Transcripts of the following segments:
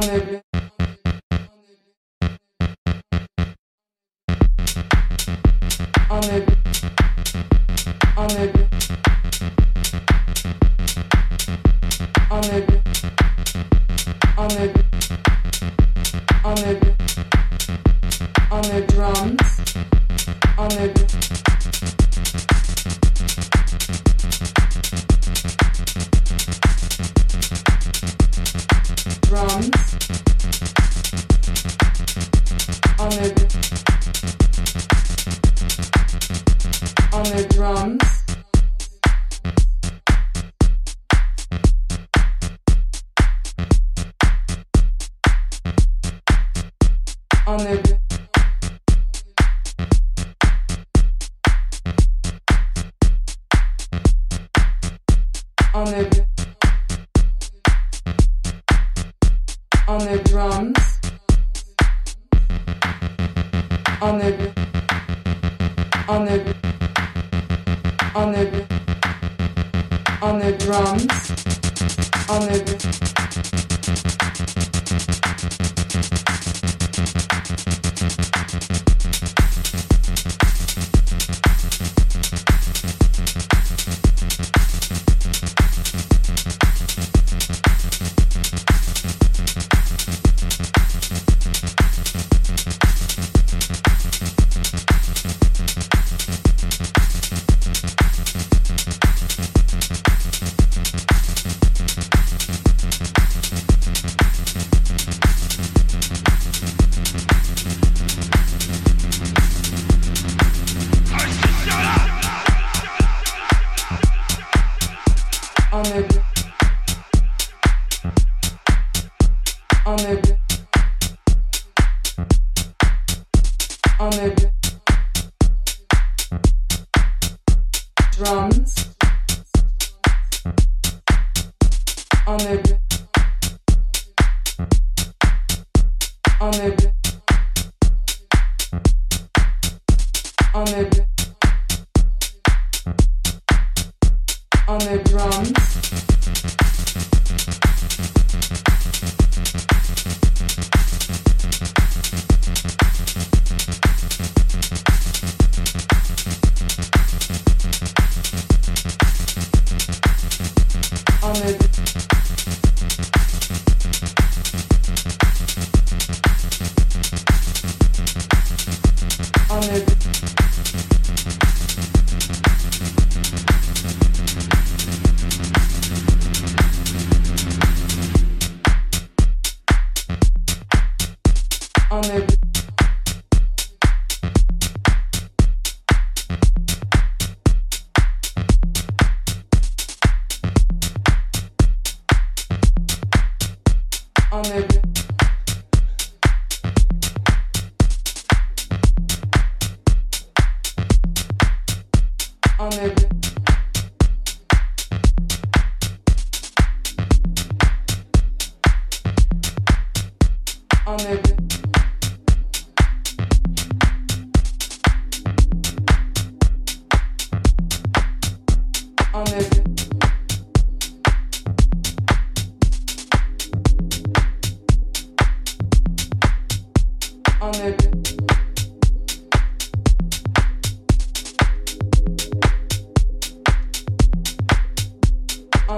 en meuble. On the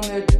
longer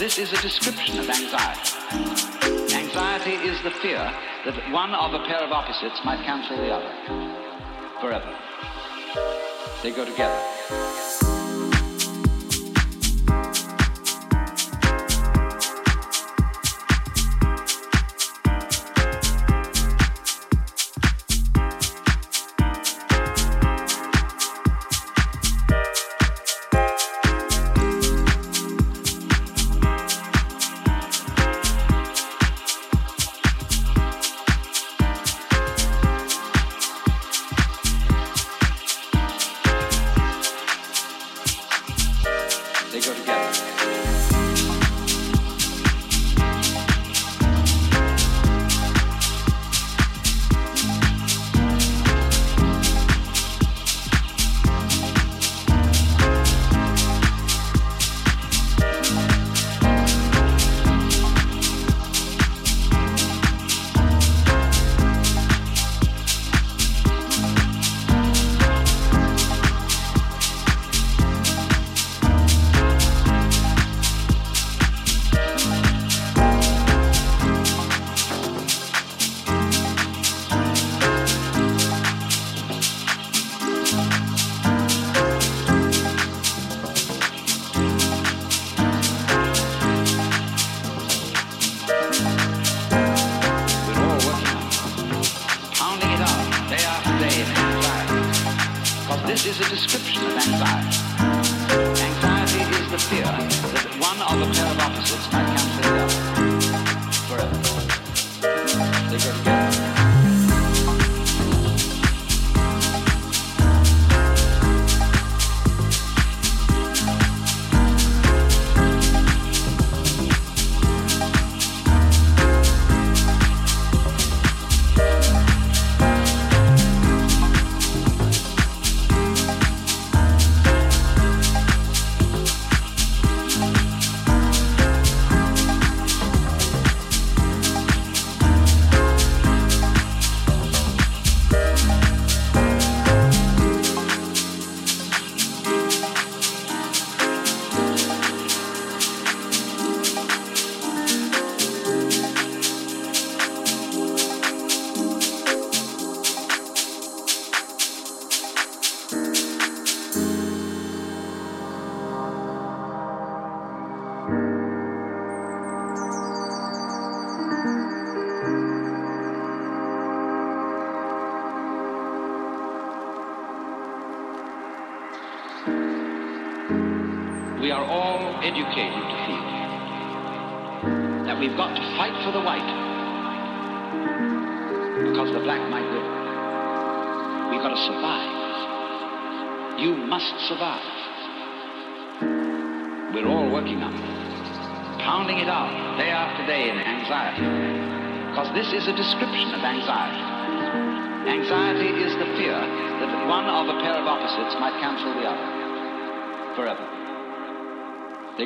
This is a description of anxiety. Anxiety is the fear that one of a pair of opposites might cancel the other forever. They go together.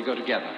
go together.